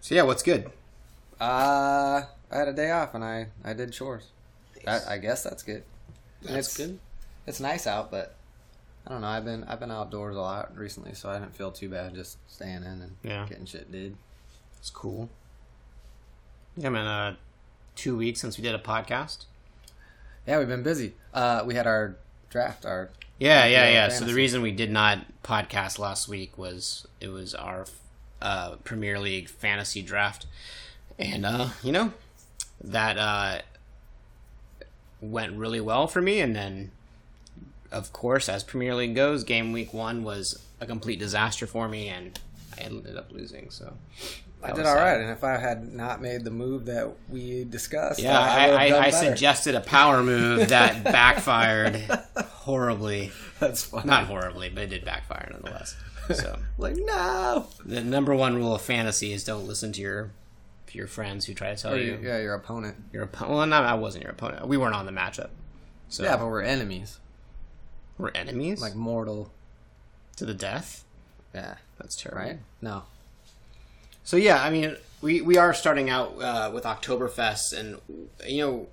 So yeah, what's good? Uh, I had a day off and I I did chores. That, I guess that's good. That's it's good. It's nice out, but I don't know. I've been I've been outdoors a lot recently, so I didn't feel too bad just staying in and Yeah. getting shit did. It's cool. Yeah, man. Uh, two weeks since we did a podcast. Yeah, we've been busy. Uh, we had our draft. Our Yeah, yeah, Yeah, yeah. So the reason we did not podcast last week was it was our uh, Premier League fantasy draft, and uh, you know that uh, went really well for me. And then, of course, as Premier League goes, game week one was a complete disaster for me, and I ended up losing. So I did all sad. right, and if I had not made the move that we discussed, Yeah, uh, I, I, I suggested a power move that backfired horribly. that's funny. Not horribly, but it did backfire nonetheless. So like no. the number one rule of fantasy is don't listen to your your friends who try to tell Or you yeah, your opponent. your opponent. Well, no, I wasn't your opponent. We weren't on the matchup, so Yeah, but we're enemies, we're enemies like mortal. to the death. Yeah, That's terrible. right. No, So yeah, I mean, we we are starting out uh, with Oktoberfest, and you know,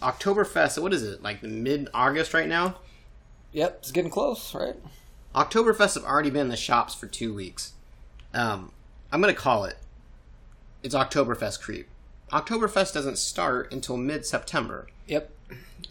Oktoberfest. What is it like? Mid August right now. yep, it's getting close, right? Oktoberfest have already been in the shops for two weeks. Um, I'm gonna call it. It's Oktoberfest creep. Oktoberfest doesn't start until mid September, Yep.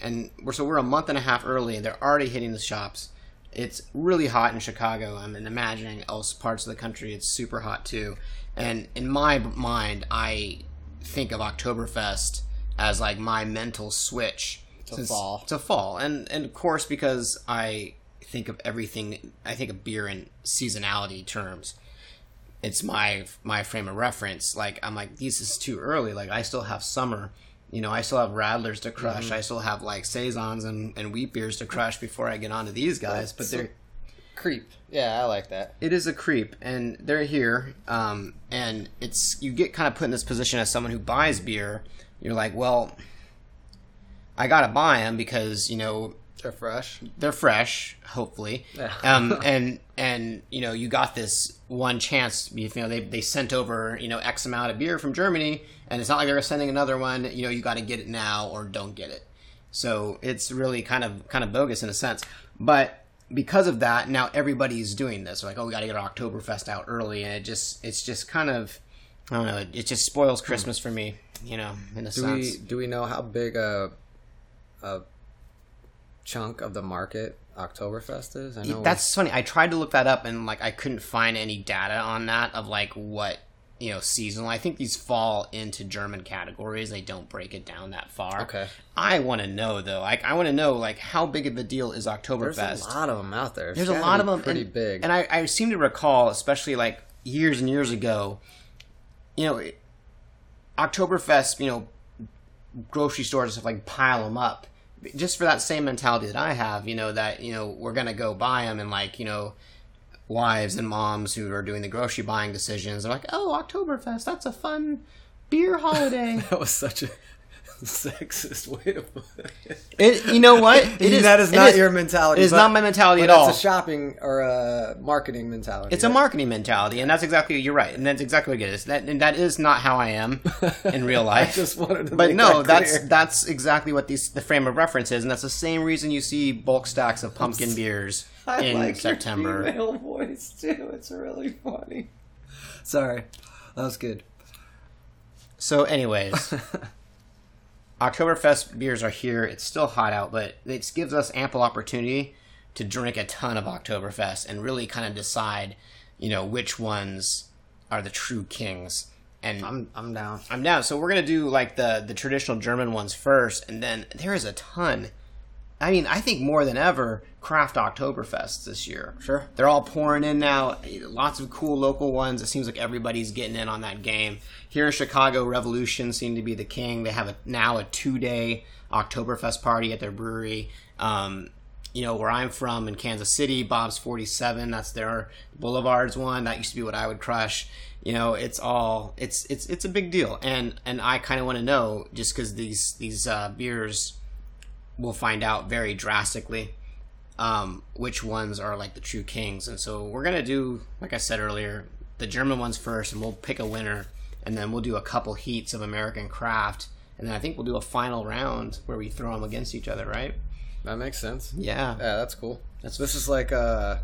and we're so we're a month and a half early, and they're already hitting the shops. It's really hot in Chicago. I'm imagining else parts of the country it's super hot too. And in my mind, I think of Oktoberfest as like my mental switch To fall. to fall, and and of course because I think of everything, I think of beer in seasonality terms. It's my my frame of reference. Like I'm like, this is too early. Like I still have summer. You know, I still have radlers to crush. Mm-hmm. I still have like saisons and, and wheat beers to crush before I get onto these guys. But they're Creep. Yeah, I like that. it is a creep, and they're here. Um, and it's you get kind of put in this position as someone who buys beer. You're like, well, I gotta buy them because you know They're fresh. they're fresh, hopefully. Um, and and you know you got this one chance. You know they they sent over you know X amount of beer from Germany, and it's not like they're sending another one. You know you got to get it now or don't get it. So it's really kind of kind of bogus in a sense, but because of that, now everybody's doing this. Like, oh, we got to get our Oktoberfest out early, and it just it's just kind of I don't know. It, it just spoils Christmas for me, you know, in a Do sense. we do we know how big a a chunk of the market Oktoberfest is? I know That's funny. I tried to look that up and like I couldn't find any data on that of like what you know seasonal. I think these fall into German categories. They don't break it down that far. Okay. I want to know though. Like I want to know like how big of a deal is there's Oktoberfest? a lot of them out there. There's a lot of them, pretty and, big. And I, I seem to recall, especially like years and years ago, you know, Oktoberfest, you know, grocery stores stuff like pile them up, just for that same mentality that I have. You know that you know we're gonna go buy them, and like you know, wives and moms who are doing the grocery buying decisions are like, oh, Oktoberfest, that's a fun beer holiday. that was such a sexist way to put it. it, you know what? It is that is not your mentality. It is but- not my mentality at all. It's a shopping or a marketing mentality. It's a marketing mentality, and that's exactly you're right, and that's exactly what it is. That and that is not how I am in real life. I just wanted to but no, that that's that's exactly what these the frame of reference is, and that's the same reason you see bulk stacks of pumpkin beers I in like September. Your female voice too. It's really funny. Sorry, that was good. So, anyways, Oktoberfest beers are here. It's still hot out, but it gives us ample opportunity to drink a ton of Oktoberfest and really kind of decide, you know, which ones are the true kings. And I'm I'm down. I'm down. So we're gonna do like the the traditional German ones first, and then there is a ton. I mean, I think more than ever, craft Oktoberfests this year. Sure. They're all pouring in now. Lots of cool local ones. It seems like everybody's getting in on that game. Here in Chicago, Revolution seemed to be the king. They have a, now a two day Oktoberfest party at their brewery. Um, you know, where I'm from in Kansas City, Bob's 47, that's their Boulevards one. That used to be what I would crush. You know, it's all it's it's it's a big deal, and and I kind of want to know just because these these uh, beers we'll find out very drastically um, which ones are like the true kings. And so we're gonna do, like I said earlier, the German ones first, and we'll pick a winner and then we'll do a couple heats of American craft, and then I think we'll do a final round where we throw them against each other, right? That makes sense. Yeah, Yeah, that's cool. That's- this is like uh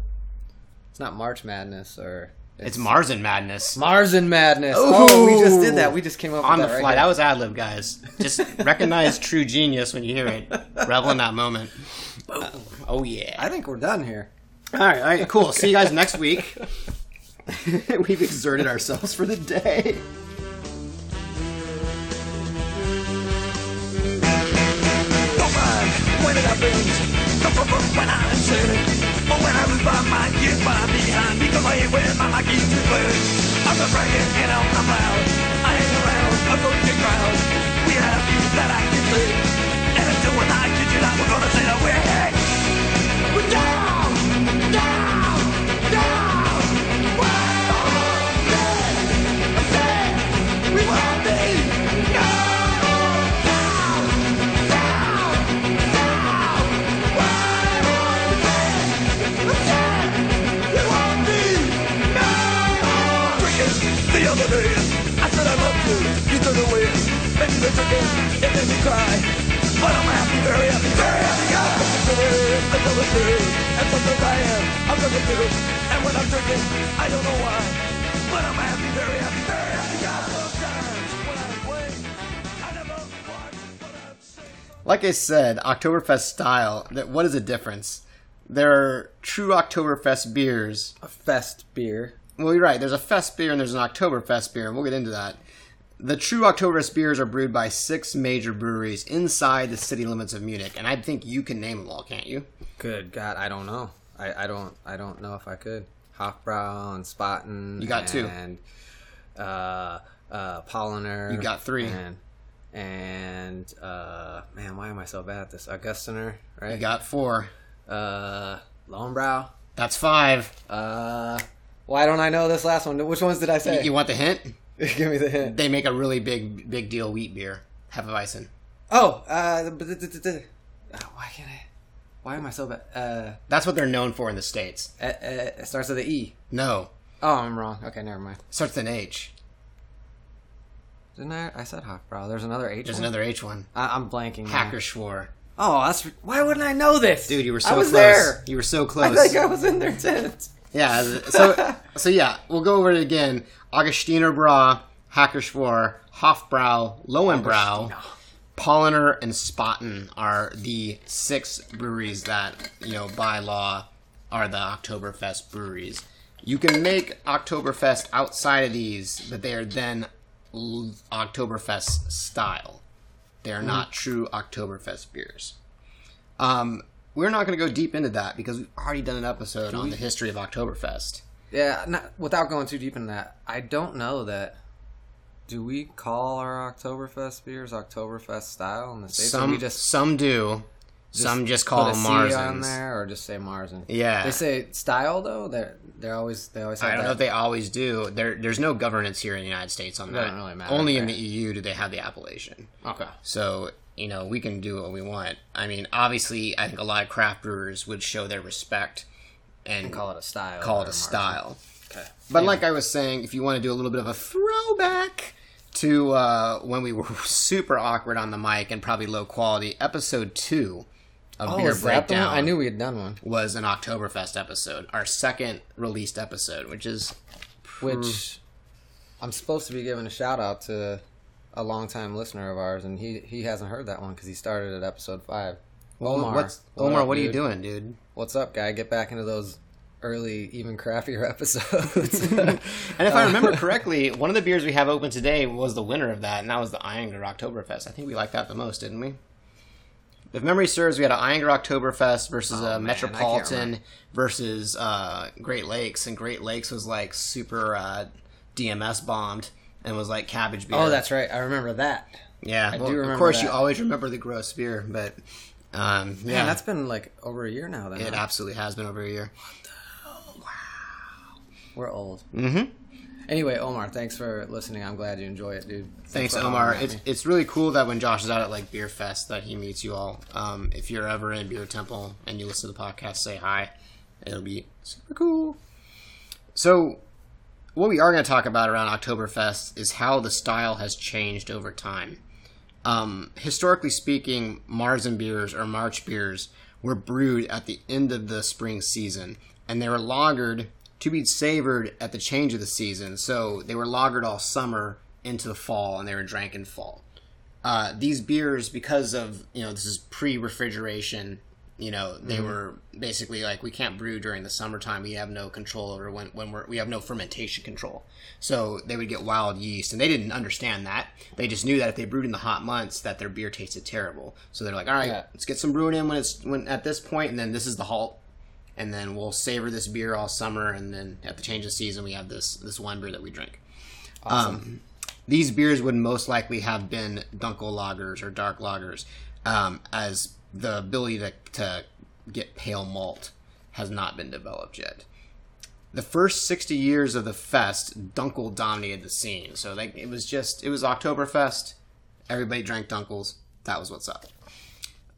it's not March Madness or it's Marzen Madness. Mars and Madness. Oh, we just did that. We just came up on the with that fly. right that was ad lib, guys. Just recognize true genius when you hear it. Revel in that moment. oh yeah. I think we're done here. All right, all right, cool. See you guys next week. We've exerted ourselves for the day. Don't mind when it happens. Don't fuck when I'm insane. Or lose my get my behind. Because I ain't when my keeps to play. I'm a bragging and I'm loud. I ain't around, going to crowd. We have views that I can say. And until when I kid you not, we're gonna say that we're We're Maybe the drinking, it made me cry. But I'm happy, very happy, very happy. I'm until it's true. And sometimes I am. I'm drinking too. And when I'm drinking, I don't know why. But I'm happy, very happy, very happy. Sometimes when I'm playing, I never watch, but I'm saying. Like I said, Oktoberfest style. That what is the difference? There are true Oktoberfest beers. A fest beer. Well, you're right. There's a fest beer and there's an Oktoberfest beer, and we'll get into that. The true Oktoberfest beers are brewed by six major breweries inside the city limits of Munich, and I think you can name them all, can't you? Good God, I don't know. I, I don't I don't know if I could. Hofbrau and Spaten. You got two. And uh uh Paulaner. You got three. And and uh man, why am I so bad at this? Augustiner, right? You got four. uh Lowenbrau. That's five. Uh why don't I know this last one? Which ones did I say? You want the hint? Give me the hint. They make a really big, big deal wheat beer. Hefeweizen. Oh, uh, b- d- d- d- d- uh, why can't I? Why am I so bad? Uh, That's what they're known for in the states. uh, uh, it starts with an E. No, Oh, I'm wrong. Okay, never mind. starts with an H. Didn't I? I said Hofbrau. There's another H. There's one? another H one. I, I'm blanking. now. Hacker Pschorr. Oh, that's why wouldn't I know this, Dude, you were so I was close. there. You were so close. I think I was in there too. Yeah. So, so yeah, we'll go over it again. Augustiner Bra, Hacker Pschorr, Hofbrau, Lowenbrau, Paulaner, and Spaten are the six breweries that, you know, by law are the Oktoberfest breweries. You can make Oktoberfest outside of these, but they are then Oktoberfest style. They are not true Oktoberfest beers. Um, we're not going to go deep into that because we've already done an episode on the history of Oktoberfest. Yeah, not, without going too deep into that, I don't know that. Do we call our Oktoberfest beers Oktoberfest style in the states? Some we just some do, some just call put them C on there, or just say Marzen. Yeah. they say style though. They're they're always they always. I don't that. know if they always do. There, there's no governance here in the United States on that. Doesn't really matter, Only in the EU do they have the appellation. Okay. So you know we can do what we want. I mean, obviously, I think a lot of craft brewers would show their respect and Call it a style. call it a style. Okay. But like I was saying, if you want to do a little bit of a throwback to uh, when we were super awkward on the mic and probably low quality, episode two of Oh, Beer? Breakdown I knew we had done one. was an Oktoberfest episode, our second released episode, which is which I'm supposed to be giving a shout out to a longtime listener of ours, and he he hasn't heard that one because he started at episode five. Omar, what's Omar? up, what are you doing, dude? What's up, guy? Get back into those early, even craftier episodes. And if I remember correctly, one of the beers we have open today was the winner of that, and that was the Ayinger Oktoberfest. I think we liked that the most, didn't we? If memory serves, we had an Ayinger Oktoberfest versus Oh, a man, Metropolitan versus uh, Great Lakes, and Great Lakes was like super uh, DMS bombed and was like cabbage beer. oh, that's right. I remember that. yeah. I well, do remember Of course, you always remember the gross beer, but um, yeah, Man, that's been like over a year now. Then it huh? absolutely has been over a year. we're old. Mm-hmm. Anyway, Omar, thanks for listening. I'm glad you enjoy it, dude. Thanks, for Omar. It's me. it's really cool that when Josh is out at like Beer Fest that he meets you all. Um, if you're ever in Beer Temple and you listen to the podcast, say hi. It'll be super cool. So, what we are going to talk about around Oktoberfest is how the style has changed over time. Um, historically speaking, Marzen beers or March beers were brewed at the end of the spring season, and they were lagered to be savored at the change of the season. So they were lagered all summer into the fall, and they were drank in fall. Uh, these beers, because of you know this is pre-refrigeration, you know they were basically like we can't brew during the summertime. We have no control over when when we're we have no fermentation control. So they would get wild yeast, and they didn't understand that. They just knew that if they brewed in the hot months, that their beer tasted terrible. So they're like, all right, Yeah. let's get some brewing in when it's when at this point, and then this is the halt and then we'll savor this beer all summer and then at the change of season we have this this one beer that we drink um, these beers would most likely have been dunkel lagers or dark lagers um, as the ability to, to get pale malt has not been developed yet. The first 60 years of the fest dunkel dominated the scene. So like it was just it was oktoberfest. Everybody drank dunkels that was what's up.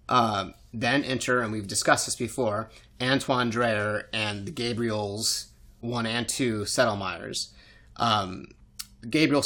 Um, then enter, and we've discussed this before, Antoine Dreher and the Gabriels, one and two Sedlmayrs. Um, Gabriel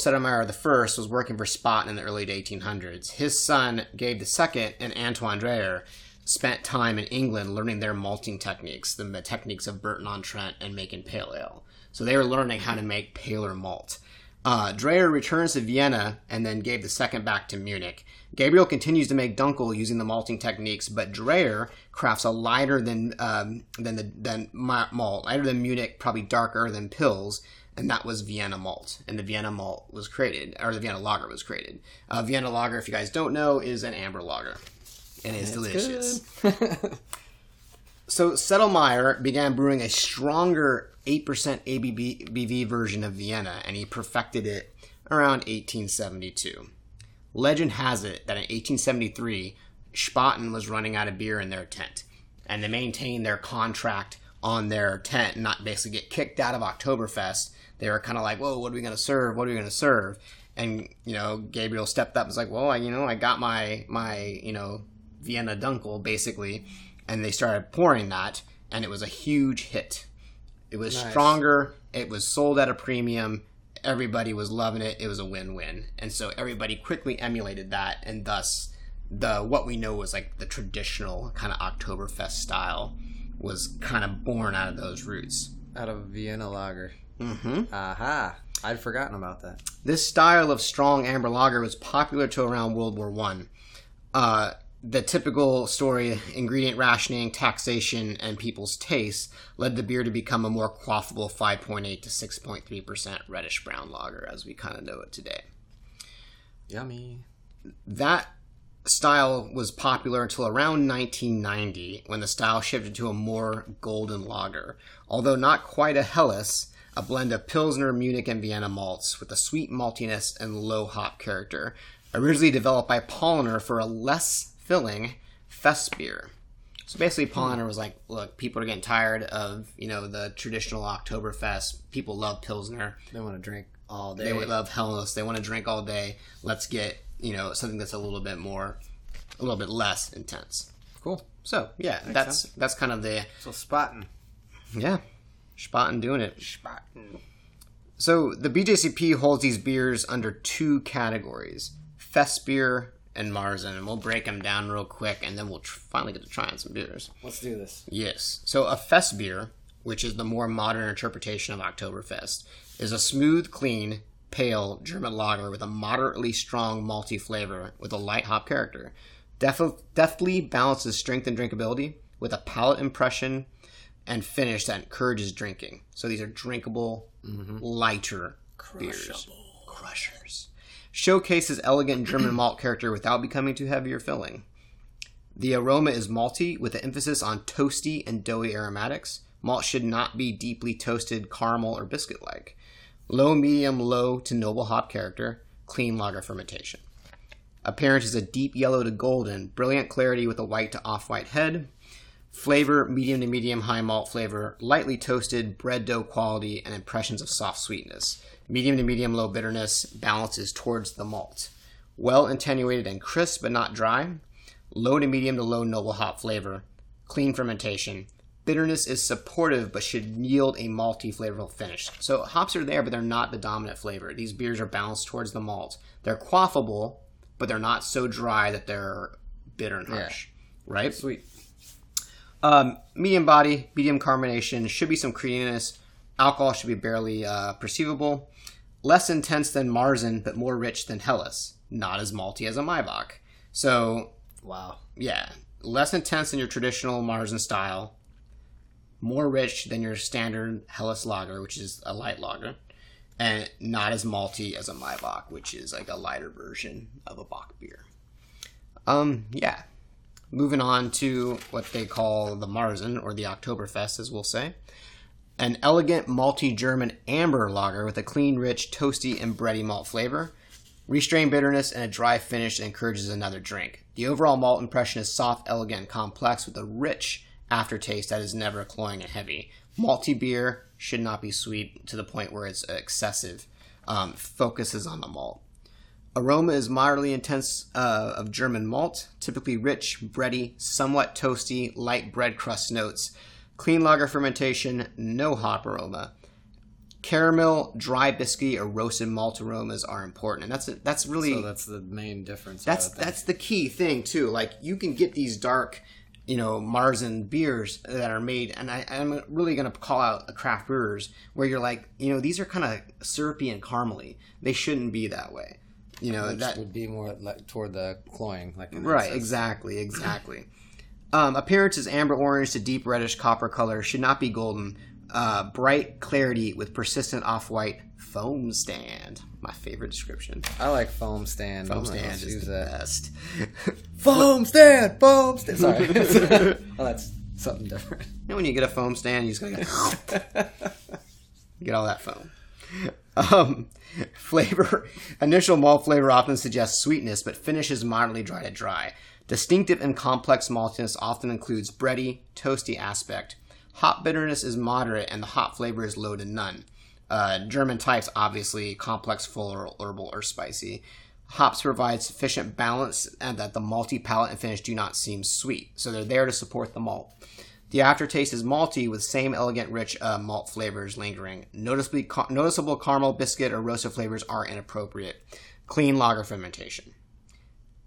the first was working for Spaten in the early 1800s. His son, Gabe second, and Antoine Dreher spent time in England learning their malting techniques, the techniques of Burton on Trent and making pale ale. So they were learning how to make paler malt. Uh, Dreher returns to Vienna and then the second back to Munich. Gabriel continues to make Dunkel using the malting techniques, but Dreher crafts a lighter than um, than the than malt, lighter than Munich, probably darker than Pils, and that was Vienna malt. And the Vienna malt was created, or the Vienna lager was created. Uh, Vienna lager, if you guys don't know, is an amber lager, and it's delicious. So Sedlmayr began brewing a stronger 8% ABV version of Vienna, and he perfected it around 1872. Legend has it that in 1873, Spaten was running out of beer in their tent, and they maintained their contract on their tent, not basically get kicked out of Oktoberfest. They were kind of like, "Whoa, what are we going to serve? What are we going to serve?" And you know, Gabriel stepped up and was like, "Well, I, you know, I got my my you know Vienna Dunkel basically," and they started pouring that, and it was a huge hit. It was Nice. stronger. It was sold at a premium. Everybody was loving it. It was a win-win, and so everybody quickly emulated that, and thus the what we know was like the traditional kind of Oktoberfest style was kind of born out of those roots. Out of Vienna Lager. Mm-hmm. Aha. I'd forgotten about that. This style of strong amber lager was popular till around World War One. Uh, the typical story, ingredient rationing, taxation, and people's tastes led the beer to become a more quaffable 5.8 to 6.3% reddish brown lager, as we kind of know it today. Yummy. That style was popular until around 1990 when the style shifted to a more golden lager. Although not quite a Helles, a blend of Pilsner, Munich, and Vienna malts with a sweet maltiness and low hop character. Originally developed by Paulaner for a less filling fest beer. So basically, Paulaner was like, look, people are getting tired of, you know, the traditional Oktoberfest. People love Pilsner. They want to drink all day. They love Helles. They want to drink all day. Let's get you know something that's a little bit more, a little bit less intense. cool. So yeah, that's that's kind of the So Spaten. yeah, Spaten doing it. Spaten. So the BJCP holds these beers under two categories: Fest beer and Marzen, and we'll break them down real quick, and then we'll tr- finally get to trying some beers. Let's do this. Yes. So a fest beer, which is the more modern interpretation of Oktoberfest, is a smooth, clean, pale German lager with a moderately strong malty flavor with a light hop character. Def- deftly balances strength and drinkability with a palate impression and finish that encourages drinking. So these are drinkable, mm-hmm. lighter beers. Crushers. Showcases elegant German malt character without becoming too heavy or filling. The aroma is malty with an emphasis on toasty and doughy aromatics. Malt should not be deeply toasted, caramel, or biscuit like. Low, medium, low to noble hop character. Clean lager fermentation. Appearance is a deep yellow to golden, brilliant clarity with a white to off white head. Flavor, medium to medium high malt flavor, lightly toasted, bread dough quality, and impressions of soft sweetness. Medium to medium low bitterness balances towards the malt. Well attenuated and crisp but not dry low to medium to low noble hop flavor, clean fermentation, Bitterness is supportive, but should yield a malty, flavorful finish. So hops are there, but they're not the dominant flavor. These beers are balanced towards the malt. They're quaffable, but they're not so dry that they're bitter and harsh. Right? Sweet. Um, medium body, medium carbonation, should be some creaminess. Alcohol should be barely uh, perceivable. Less intense than Marzen, but more rich than Helles. Not as malty as a Maibock. So, Wow. yeah, less intense than your traditional Marzen style. More rich than your standard Helles lager, which is a light lager. And not as malty as a Maibock, which is like a lighter version of a Bock beer. Um, yeah, moving on to what they call the Marzen or the Oktoberfest, as we'll say. An elegant malty German amber lager with a clean, rich, toasty, and bready malt flavor. Restrained bitterness and a dry finish that encourages another drink. The overall malt impression is soft, elegant, and complex with a rich aftertaste that is never cloying and heavy. Malty beer should not be sweet to the point where it's excessive. Um, focuses on the malt. Aroma is moderately intense uh, of German malt, typically rich, bready, somewhat toasty, light bread crust notes. Clean lager fermentation, no hop aroma. Caramel, dry biscuit, or roasted malt aromas are important, and that's that's really So that's the main difference. that's I would think. that's the key thing too. Like you can get these dark, you know, Marzen beers that are made, and I, I'm really going to call out the craft brewers where you're like, you know, these are kind of syrupy and caramely. They shouldn't be that way. You know Which that would be more like toward the cloying, like right? essence. Exactly, exactly. um, appearance is amber orange to deep reddish copper color. Should not be golden. Uh, bright clarity with persistent off-white foam stand. My favorite description. I like foam stand. Foam stand is the that. best. Foam stand. Foam stand. Sorry. oh, that's something different. You know, when you get a foam stand, you just gotta go get all that foam. Um, flavor initial malt flavor often suggests sweetness, but finishes moderately dry to dry. Distinctive and complex maltiness often includes bready, toasty aspect. Hop bitterness is moderate, and the hop flavor is low to none. Uh, German types obviously complex, full, herbal, or spicy. Hops provide sufficient balance, and that the malty palate and finish do not seem sweet, so they're there to support the malt. The aftertaste is malty with same elegant, rich uh, malt flavors lingering. Noticeably, ca- noticeable caramel, biscuit, or roasted flavors are inappropriate. Clean lager fermentation.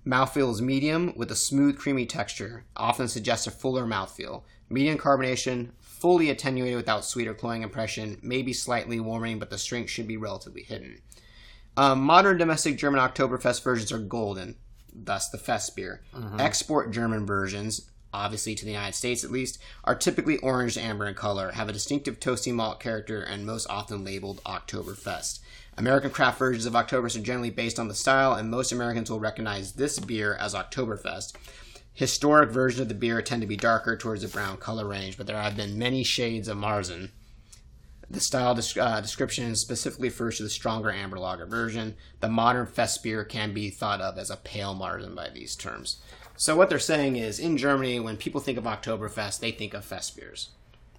Mouthfeel is medium with a smooth, creamy texture, often suggests a fuller mouthfeel. Medium carbonation, fully attenuated without sweet or cloying impression, maybe slightly warming, but the strength should be relatively hidden. Um, modern domestic German Oktoberfest versions are golden, thus the Fest beer. Export German versions, obviously to the United States at least, are typically orange amber in color, have a distinctive toasty malt character, and most often labeled Oktoberfest. American craft versions of Oktoberfest are generally based on the style, and most Americans will recognize this beer as Oktoberfest. Historic versions of the beer tend to be darker towards the brown color range, but there have been many shades of Marzen. The style uh, description specifically refers to the stronger amber lager version. The modern fest beer can be thought of as a pale Marzen by these terms. So what they're saying is, in Germany, when people think of Oktoberfest, they think of fest beers.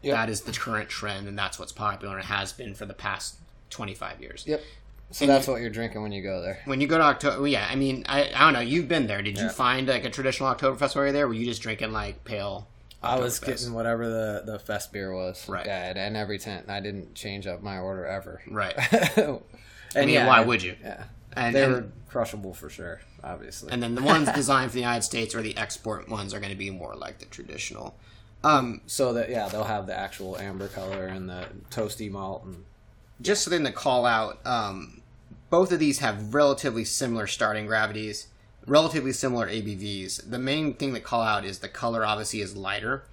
Yep. That is the current trend, and that's what's popular and has been for the past 25 years. Yep. So And that's you- what you're drinking when you go there. When you go to October, yeah, I mean, I, I don't know. You've been there. Did you find like a traditional Oktoberfest while you there? Were you just drinking like pale? I was getting whatever the the fest beer was. Right. Yeah, and, and every tent. I didn't change up my order ever. Right. and I mean, why would you? Yeah. And, they and, were crushable for sure. Obviously. and then the ones designed for the United States or the export ones are going to be more like the traditional. Um, so that yeah, they'll have the actual amber color and the toasty malt and just so something to call out. Um, both of these have relatively similar starting gravities, relatively similar ABVs. The main thing to call out is the color obviously is lighter,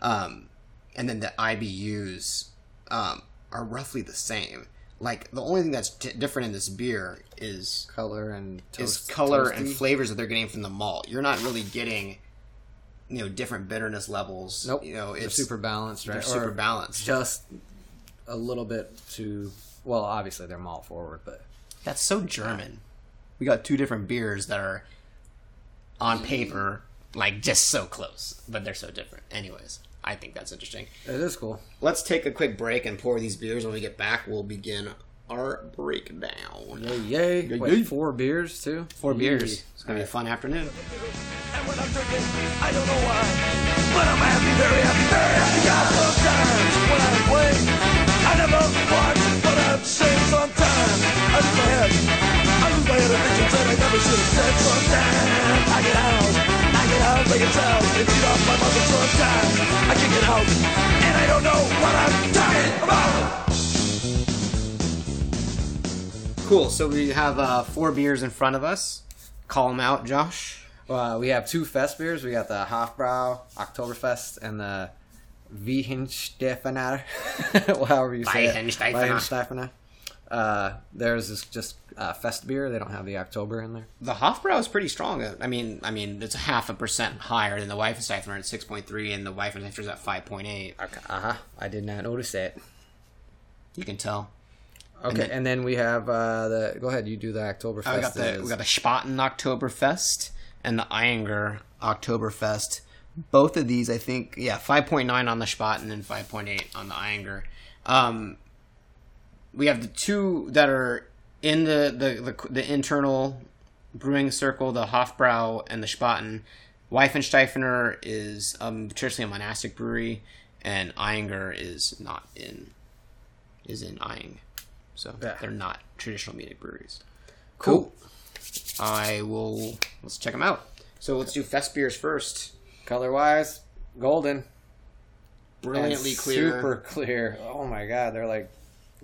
um, and then the IBUs um, are roughly the same. Like the only thing that's t- different in this beer is color and is toast, color and flavors that they're getting from the malt. You're not really getting, you know, different bitterness levels. Nope. You know, They're it's super balanced, they're right? super Or balanced. Just a little bit too. Well, obviously they're malt forward, but That's so German. We got two different beers that are on mm. paper like just so close, but they're so different. Anyways, I think that's interesting. it is cool. Let's take a quick break and pour these beers. When we get back, we'll begin our breakdown. Yay! yay. Yay, Wait, yay. four beers too. Four Yay. beers. It's gonna be a fun afternoon. And when I'm drinking, I don't know why. When I'm happy, very happy, very happy. God, sometimes when I play, I never watch what I'm saying. Sometimes I lose my head. I lose my head in things that I never should have said. Sometimes I get out. I get out like a child and beat off my mother. Sometimes Cool. So we have uh, four beers in front of us. Call them out, Josh. Uh, we have two fest beers. We got the Hofbrau Oktoberfest and the Weihenstephaner, however you say it. Weihenstephaner. Weihenstephaner. Uh, theirs is just uh, fest beer. They don't have the October in there. The Hofbrau is pretty strong. I mean, I mean, it's a half a percent higher than the Weifensteifner at six point three, and the Weifensteifner's at five point eight. Uh huh. I did not notice that. You can tell. Okay, then- and then we have uh, the. Go ahead, you do the Oktoberfest. Uh, we got the is- we got the Spaten Oktoberfest and the Ayinger Oktoberfest. Both of these, I think, yeah, five point nine on the Spaten and five point eight on the Ayinger. Um, we have the two that are in the the, the, the internal brewing circle, the Hofbrau and the Spaten. Weifensteifener is um, traditionally a monastic brewery, and Ayinger is not in is in Aying, so Yeah. they're not traditional Munich breweries. cool. I will let's check them out. So let's do fest beers first. Color wise, golden. Brilliantly and clear. Super clear. Oh my god, they're like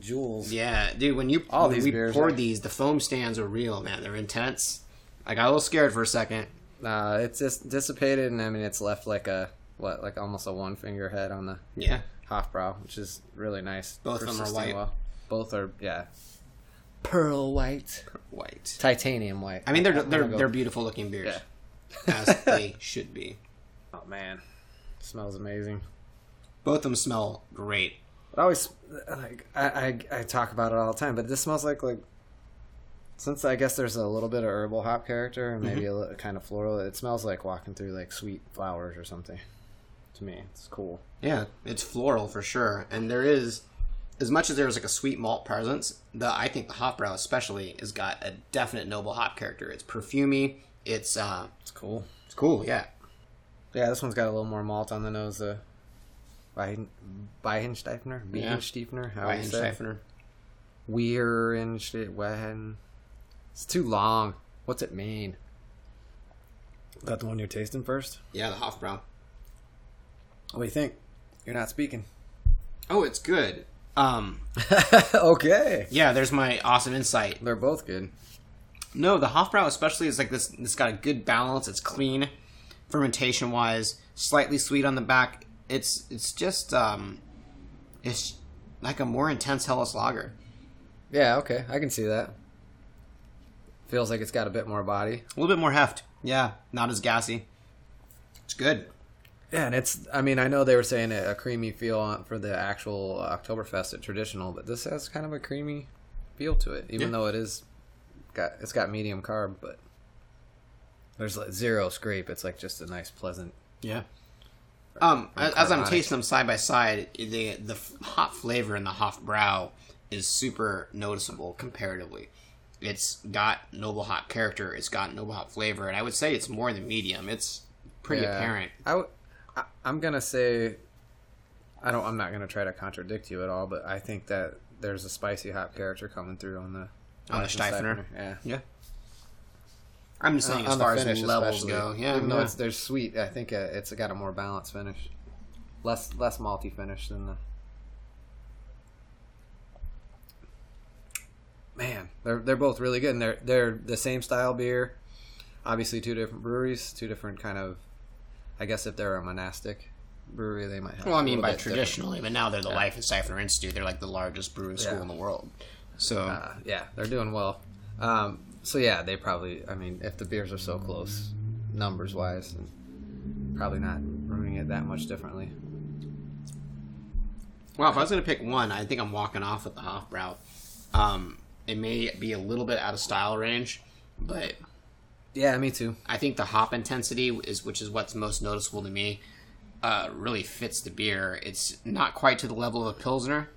jewels. Yeah, dude. When you All when these we beers poured these, the foam stands are real, man. They're intense. I got a little scared for a second. Uh, it's just dissipated, and I mean, it's left like a what, like almost a one finger head on the Yeah, Hofbrau, which is really nice. Both of them are white. Both are yeah, pearl white, white. titanium white. I mean, they're I'm they're go- they're beautiful looking beers, Yeah. as they should be. Oh man, smells amazing. Both of them smell great. It always like I, I I talk about it all the time, but this smells like like since I guess there's a little bit of herbal hop character and maybe mm-hmm. a little, kind of floral. It smells like walking through like sweet flowers or something. To me, it's cool. Yeah, it's floral for sure, and there is as much as there's like a sweet malt presence. The I think the Hofbrau especially has got a definite noble hop character. It's perfumey. It's uh, It's cool. it's cool. Yeah, Yeah, this one's got a little more malt on the nose. Uh, Weihen- Weihensteifner, Yeah. Weihensteifner, how you say? it? Weihensteifener. Weihenste- Weihen. It's too long. What's it mean? Is That the one you're tasting first? Yeah, the Hofbrau. What do you think? You're not speaking. Oh, it's good. Um, okay. yeah, there's my awesome insight. They're both good. No, the Hofbrau especially is like this. It's got a good balance. It's clean, fermentation wise, slightly sweet on the back. It's it's just um, it's like a more intense Helles lager. Yeah, okay. I can see that. Feels like it's got a bit more body. A little bit more heft. Yeah, not as gassy. It's good. Yeah, and it's. I mean, I know they were saying a, a creamy feel on, for the actual Oktoberfest at traditional, but this has kind of a creamy feel to it, even Yeah. though it is got it's got medium carb, but there's like zero scrape. It's like just a nice, pleasant. Yeah. Um, as, as I'm tasting them side by side, the the hop flavor in the Hofbrau is super noticeable comparatively. It's got noble hop character. It's got noble hop flavor, and I would say it's more than medium. It's pretty Yeah. apparent. I, w- I I'm gonna say, I don't. I'm not gonna try to contradict you at all, but I think that there's a spicy hop character coming through on the On the Steifener? Yeah. Yeah. I'm just saying, on as far as levels especially. go, yeah, Even though no. it's there's sweet, I think uh, it's got a more balanced finish, less less malty finish than the. Man, they're they're both really good, and they're they're the same style beer. Obviously, two different breweries, two different kind of. I guess if they're a monastic brewery, they might have. Well, I mean, by bit different. traditionally, but now they're the Life and Cipher Institute. They're like the largest brewing school Yeah. in the world. So, Uh, yeah, they're doing well. Um, so yeah, they probably. I mean, if the beers are so close, numbers wise, probably not brewing it that much differently. well, if I was going to pick one, I think I'm walking off with the Hofbrau. Um, it may be a little bit out of style range, but Yeah, me too. I think the hop intensity is, which is what's most noticeable to me, uh, really fits the beer. It's not quite to the level of a pilsner,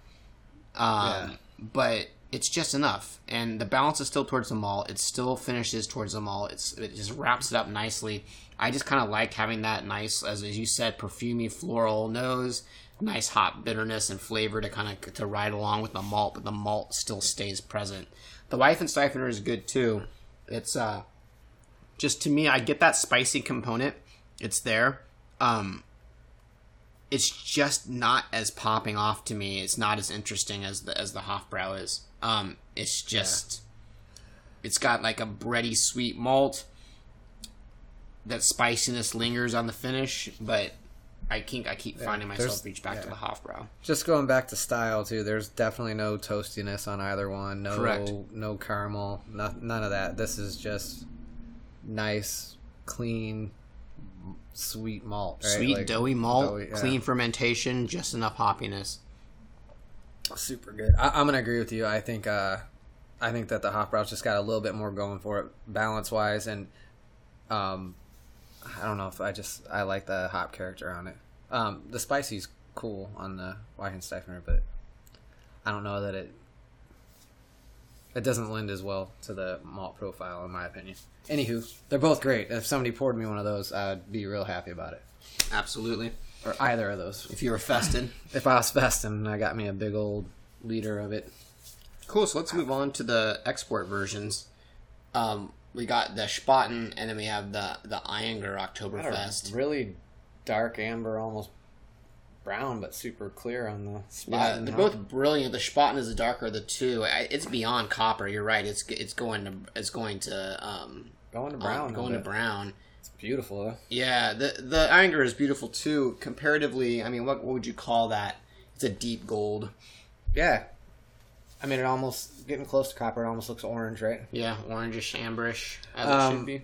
um, Yeah. but it's just enough, and the balance is still towards the malt. It still finishes towards the malt. It's it just wraps it up nicely. I just kind of like having that nice, as, as you said, perfumey floral nose, nice hop bitterness and flavor to kind of to ride along with the malt, but the malt still stays present. The Wife and Weihenstephaner is good too. It's uh, just to me, I get that spicy component. It's there. Um, it's just not as popping off to me. It's not as interesting as the as the Hofbrau is. Um, it's just it's got like a bready sweet malt. That spiciness lingers on the finish, but I think I keep finding myself reach back to the Hofbrau. Just going back to style too, there's definitely no toastiness on either one. No, Correct. no caramel, no, none of that. This is just nice, clean, sweet malt. right? Sweet Like, doughy malt, doughy, yeah. clean fermentation, just enough hoppiness. super good. I, I'm gonna agree with you. I think, uh, I think that the Hofbrau's just got a little bit more going for it, balance wise, and um, I don't know if I just I like the hop character on it. Um, the spicy's cool on the Weihenstephaner, but I don't know that it it doesn't lend as well to the malt profile, in my opinion. Anywho, they're both great. If somebody poured me one of those, I'd be real happy about it, Absolutely. or either of those. If you were fested. If I was festing, I got me a big old liter of it. Cool. So let's move on to the export versions. Um, we got the Spaten, and then we have the the Ayinger Oktoberfest. really dark amber, almost brown, but super clear on the spot. Yeah, they're both brilliant. The Spaten is the darker of the two. It's beyond copper. You're right. It's it's going to it's going to um going to um, brown. going to brown. It's beautiful. Though. Yeah, the the Ayinger is beautiful too. Comparatively, I mean, what what would you call that? It's a deep gold. Yeah. I mean, it almost getting close to copper. It almost looks orange, right? Yeah, orangish, amberish, as it Um, should be.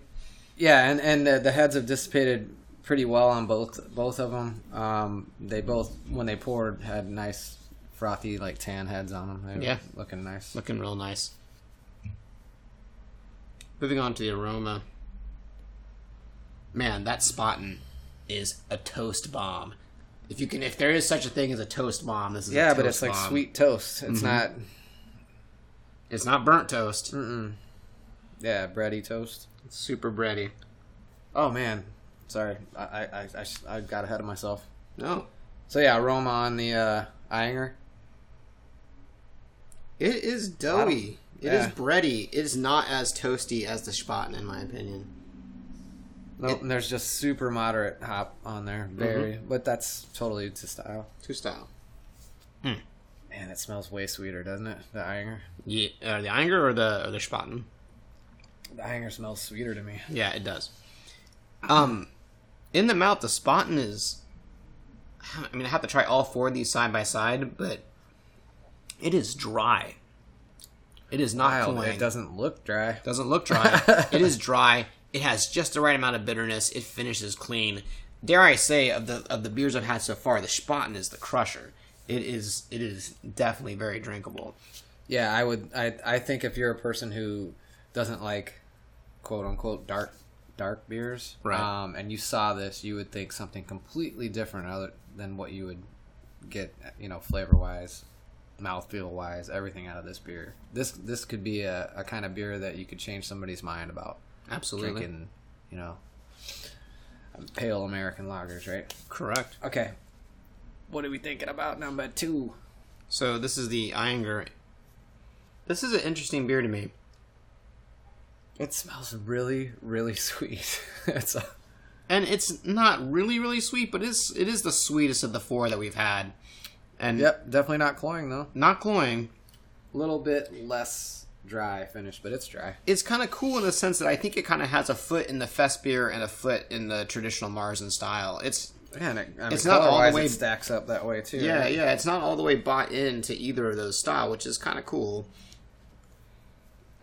Yeah, and and the, the heads have dissipated pretty well on both both of them. Um, they both, when they poured, had nice frothy like tan heads on them. They were Yeah. looking nice. Looking real nice. Moving on to the aroma. Man, that Spaten is a toast bomb. If you can, if there is such a thing as a toast bomb, this is a Yeah, but it's like sweet toast. It's not. It's not burnt toast. Mm-mm. Yeah, bready toast. It's super bready. Oh man, sorry, I I, I, I, I got ahead of myself. No, So yeah, aroma on the uh, Ayinger. it is doughy. It is Yeah. bready. It is not as toasty as the Spaten, in my opinion. Nope, and there's just super moderate hop on there, very, but that's totally to style. To style. Man, it smells way sweeter, doesn't it? The Ayinger. Yeah, uh, the Ayinger or the or the Spaten. The Ayinger smells sweeter to me. Yeah, it does. Um, in the mouth, the Spaten is. I mean, I have to try all four of these side by side, but it is dry. It is not Wild. cloying. It doesn't look dry. Doesn't look dry. it is dry. It has just the right amount of bitterness. It finishes clean. Dare I say, of the of the beers I've had so far, the Spaten is the crusher. It is it is definitely very drinkable. Yeah, I would. I I think if you're a person who doesn't like quote unquote dark dark beers, Right. Um, and you saw this, you would think something completely different other than what you would get, you know, flavor wise, mouthfeel wise, everything out of this beer. This this could be a, a kind of beer that you could change somebody's mind about Absolutely drinking, you know, pale American lagers, right? correct. Okay. What are we thinking about number two? So this is the Ayinger. This is an interesting beer to me. It smells really, really sweet. it's a, and it's not really really sweet, but it's it is the sweetest of the four that we've had, and yep, definitely not cloying though. not cloying. A little bit less dry finish, but it's dry. It's kind of cool in the sense that I think it kind of has a foot in the fest beer and a foot in the traditional Marzen style. It's Yeah, and it, I mean, It's not all the way- stacks up that way too. yeah right? yeah, it's not all the way bought into either of those style, which is kind of cool.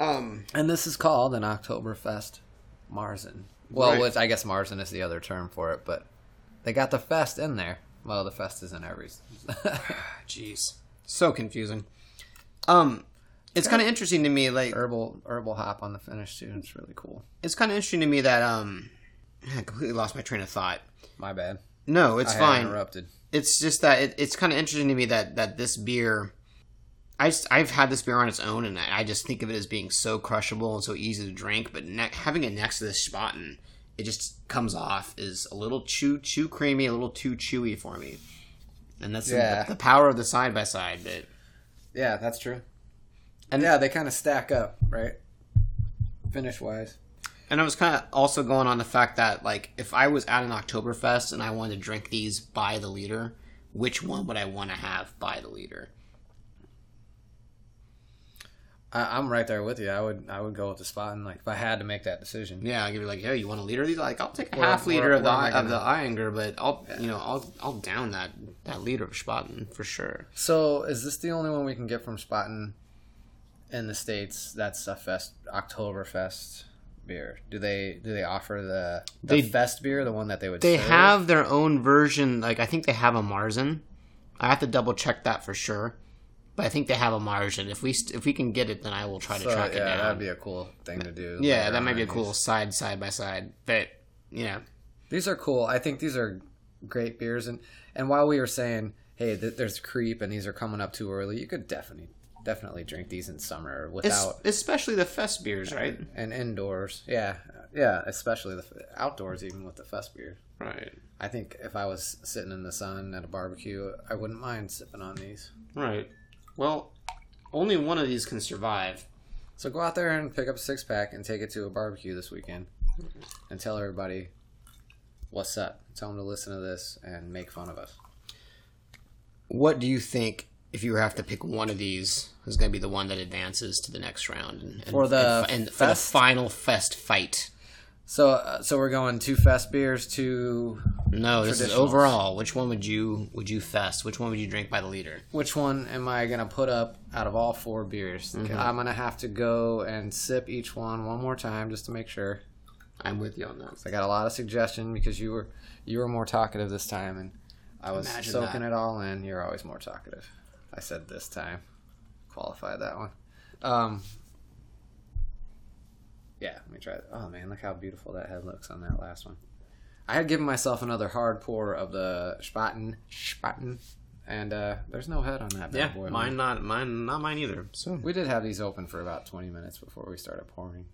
Um, And this is called an Oktoberfest Marzen. Well, Right. which I guess Marzen is the other term for it, but they got the fest in there. Well, the fest is in every. jeez, so confusing. Um, it's kind of interesting to me, like herbal herbal hop on the finish too. It's really cool. it's kind of interesting to me that um, I completely lost my train of thought. My bad. No, it's I fine. interrupted. it's just that it, it's kind of interesting to me that that this beer I just, I've had this beer on its own, and I I just think of it as being so crushable and so easy to drink. But ne- having it next to this Spaten, it just comes off is a little too too creamy, a little too chewy for me. And that's the- Yeah. the, power of the side by side. That Yeah, that's true. And- And yeah, they kind of stack up, right? Finish wise. And I was kind of also going on the fact that, like, if I was at an Oktoberfest and I wanted to drink these by the liter, which one would I want to have by the liter? I, I'm right there with you. I would I would go with the Spaten like if I had to make that decision. Yeah, I'd be like, "Hey, you want a liter of these?" Like, I'll take a Where- half liter where- of the am I of the gonna- but I'll you know I'll I'll down that that liter of Spaten for sure. So is this the only one we can get from Spaten in the states? That's a fest Oktoberfest beer. Do they do they offer the, the They- fest beer, the one that they would? They serve? have their own version. Like, I think they have a Marzen. I have to double check that for sure, but I think they have a Marzen. If we st- if we can get it, then I will try to So, track yeah, it down. that'd be a cool thing to do. yeah, that might be a uh, cool these. side side by side. But you know, These are cool. I think these are great beers, and and while we were saying, hey, th- there's creep, and these are coming up too early, you could definitely definitely drink these in summer without especially the fest beers, right? and indoors. Yeah, yeah, especially the f- outdoors, even with the fest beer. Right, I think if I was sitting in the sun at a barbecue, I wouldn't mind sipping on these. right. Well, only one of these can survive. So go out there and pick up a six pack and take it to a barbecue this weekend, and tell everybody what's up. Tell them to listen to this and make fun of us. What do you think if you have to pick one of these is going to be the one that advances to the next round and, and For the and, and for the final fest fight? So, uh, so we're going two fest beers, two. No, this is overall. Which one would you would you fest? Which one would you drink by the liter? Which one am I gonna put up out of all four beers? I'm gonna have to go and sip each one one more time just to make sure. I'm with you on that. I got a lot of suggestion because you were you were more talkative this time, and I was Imagine soaking that. it all in. You're always more talkative. I said this time, qualify that one. Um, yeah, let me try it. Oh man, look how beautiful that head looks on that last one. I had given myself another hard pour of the Spaten, Spaten, and uh, there's no head on that bad Yeah, boy. mine not mine not mine either. So We did have these open for about 20 minutes before we started pouring,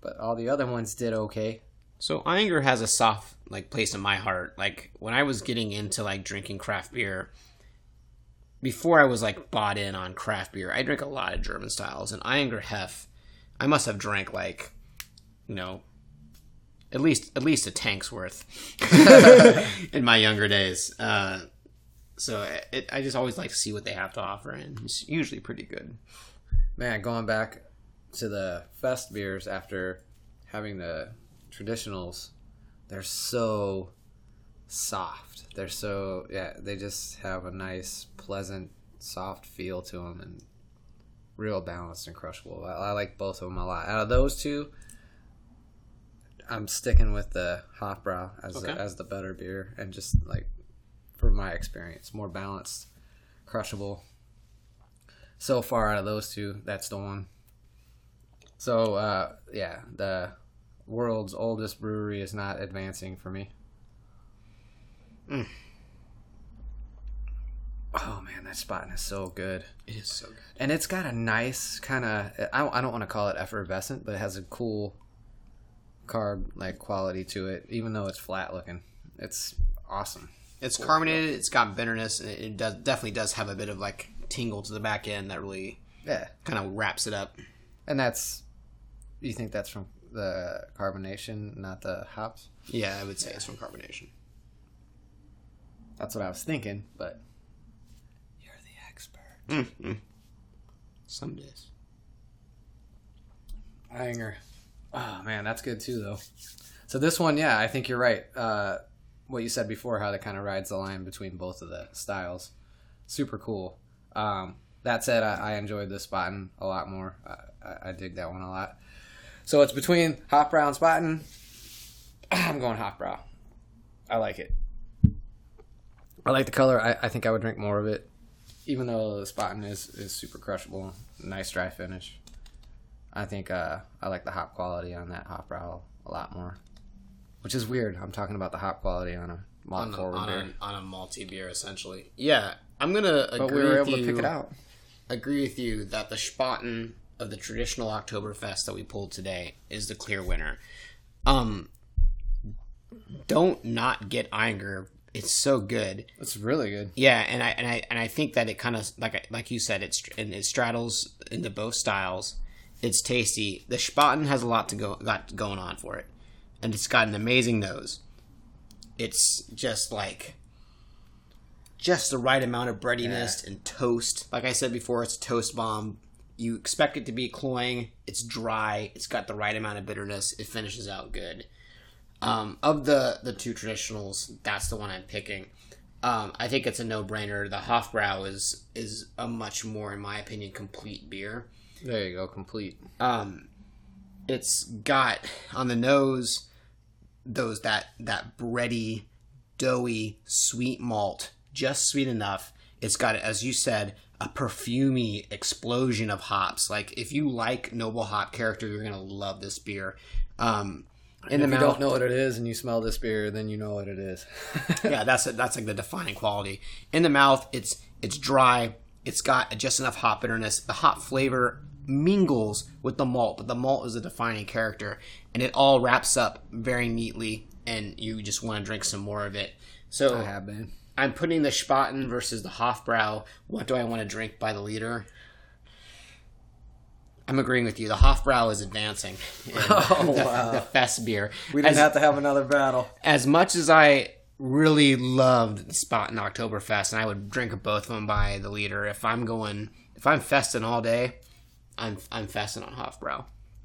but all the other ones did okay. So Ayinger has a soft like place in my heart. Like when I was getting into like drinking craft beer, before I was like bought in on craft beer, I drank a lot of German styles and Ayinger Hef. I must have drank like, you know, at least at least a tank's worth in my younger days. Uh, so it, I just always like to see what they have to offer, and it's usually pretty good. Man, going back to the fest beers after having the traditionals, they're so soft. They're so yeah, they just have a nice, pleasant, soft feel to them and real balanced and crushable. I, I like both of them a lot. Out of those two, I'm sticking with the Hofbrau as Okay. the, as the better beer and just like for my experience, more balanced, crushable. So far out of those two, that's the one. So uh, yeah, the world's oldest brewery is not advancing for me. Mm. Oh man, that Spaten is so good, It is so good. and it's got a nice kind of. I, I don't want to call it effervescent, but it has a cool carb like quality to it, even though it's flat looking. It's awesome. It's carbonated. It's got bitterness. And it does definitely does have a bit of like tingle to the back end that really Yeah, kind of wraps it up. and that's. You think that's from the carbonation, not the hops? Yeah, I would say it's from carbonation. That's what I was thinking, but you're the expert. Mm-hmm. Some days. Ayinger. Oh man, that's good too, though. So this one, yeah, I think you're right. Uh, what you said before, how that kind of rides the line between both of the styles, super cool. Um, that said, I, I enjoyed this Spaten a lot more. I, I, I dig that one a lot. So it's between Hofbrau and Spaten. I'm going Hofbrau. I like it. I like the color. I, I think I would drink more of it, even though the Spaten is, is super crushable. Nice dry finish. I think uh, I like the hop quality on that Hofbrau a lot more, which is weird. I'm talking about the hop quality on a malt On a, forward on, beer, a, on a malty beer, essentially. Yeah, I'm gonna agree but we were with able to you. pick it out. agree with you that the Spaten of the traditional Oktoberfest that we pulled today is the clear winner. Um, don't not get Ayinger. It's so good. It's really good. Yeah, and I and I and I think that it kind of like like you said, it's and it straddles into both styles. It's tasty. The Spaten has a lot to go got going on for it, and it's got an amazing nose. It's just like just the right amount of breadiness and toast. Like I said before, it's a toast bomb. You expect it to be cloying. It's dry. It's got the right amount of bitterness. It finishes out good. Um, of the the two traditionals, that's the one I'm picking. Um, I think it's a no brainer. The Hofbrau is is a much more, in my opinion, complete beer. There you go, complete. Um, it's got on the nose those that that bready, doughy, sweet malt, just sweet enough. It's got, as you said, a perfumy explosion of hops. Like if you like noble hop character, you're gonna love this beer. Um, in the if you mouth, don't know what it is and you smell this beer, then you know what it is. yeah, that's that's like the defining quality. In the mouth, it's it's dry. It's got just enough hop bitterness. The hop flavor mingles with the malt, but the malt is a defining character, and it all wraps up very neatly. And you just want to drink some more of it. So I have been. I'm putting the Spaten versus the Hofbrau. What do I want to drink by the liter? I'm agreeing with you. The Hofbrau is advancing. Oh, the, wow. the Fest beer. We didn't As- have to have another battle. as much as I really loved the Spaten Oktoberfest, and I would drink both of them by the liter. If I'm going, if I'm festing all day, I'm I'm festing on Hofbrau.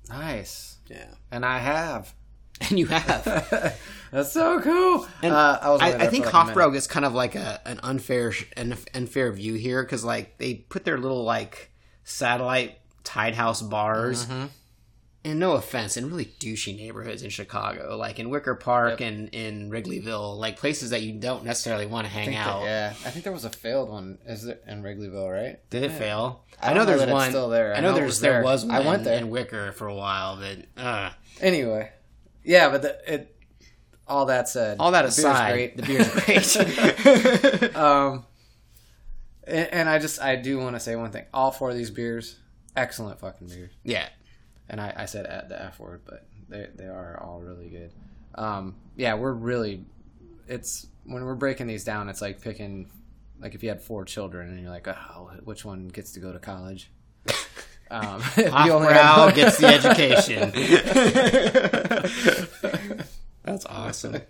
Nice. Yeah, And I have. and you have. That's so cool. And uh, I was. I, I think like a gets kind of like a an unfair an unfair view here because like they put their little like satellite tied house bars. Mm-hmm. And no offense, in really douchey neighborhoods in Chicago, like in Wicker Park and in Wrigleyville, like places that you don't necessarily want to hang think that- out. yeah, I think there was a failed one. Is there in Wrigleyville, right? Did it fail? I I, know know there's one. still there. I I know, know there's was there there. was one I went there. in Wicker for a while, but uh, Anyway, yeah, but the, it. All that said, all that the beer's aside, great. the beer's great. um, and, and I just I do want to say one thing. All four of these beers, excellent fucking beers. yeah, And I, I said at the F word, but they they are all really good. Um, yeah, we're really. It's when we're breaking these down. It's like picking, like if you had four children and you're like, oh, which one gets to go to college? Um, Hofbrau gets the education. That's awesome.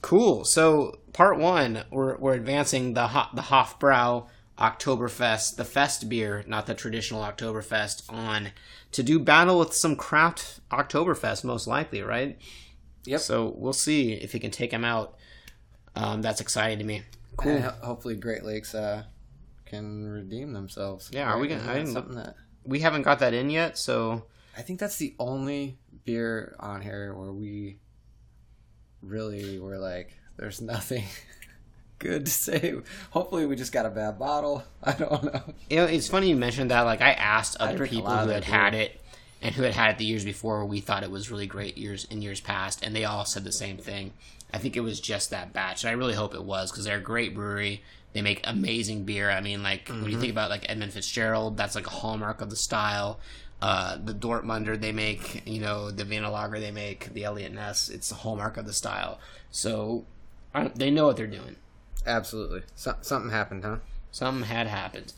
Cool. So part one, we're we're advancing the Ho- the Hofbrau Oktoberfest, the Fest beer, not the traditional Oktoberfest, on to do battle with some craft Oktoberfest, most likely, right? Yep. So we'll see if he can take him out. Um, that's exciting to me. Cool. And hopefully, Great Lakes uh, can redeem themselves. Yeah, are we gonna- I something that We haven't got that in yet, so I think that's the only beer on here where we really were like, "There's nothing good to say." Hopefully, we just got a bad bottle. I don't know. You know, it's funny you mentioned that. Like, I asked other a people who had had it and who had had it the years before. We thought it was really great years in years past, and they all said the same thing. I think it was just that batch, and I really hope it was because they're a great brewery. They make amazing beer. I mean, like when you think about like Edmund Fitzgerald, that's like a hallmark of the style. Uh, the Dortmunder they make, you know, the Vienna Lager they make, the Eliot Ness, it's a hallmark of the style. So I, they know what they're doing. Absolutely, so- something happened, huh? Something had happened.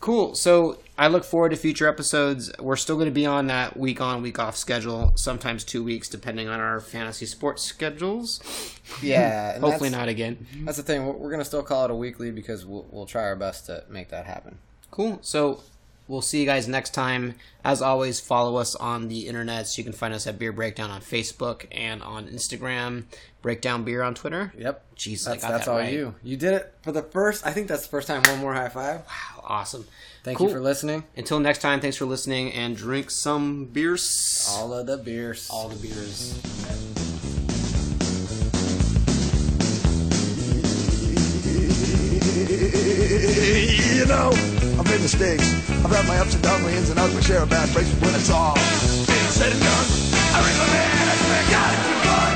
Cool. So I look forward to future episodes. We're still going to be on that week on, week off schedule, sometimes two weeks, depending on our fantasy sports schedules. Yeah. Hopefully not again. That's the thing. We're, we're gonna still call it a weekly because we'll we'll try our best to make that happen. Cool. So we'll see you guys next time. As always, follow us on the internet. So you can find us at Beer Breakdown on Facebook and on Instagram. Breakdown Beer on Twitter. Yep. Jeez, I got that's that all right. you. You did it for the first. I think that's the first time. One more high five. Wow, awesome. Thank Cool. you for listening. Until next time, thanks for listening and drink some beers. All of the beers. All the beers. You know, I've made mistakes. I've had my ups and downs, my ins and outs, my share of bad breaks, but when it's all. Said and done, I read my man, I swear God, it's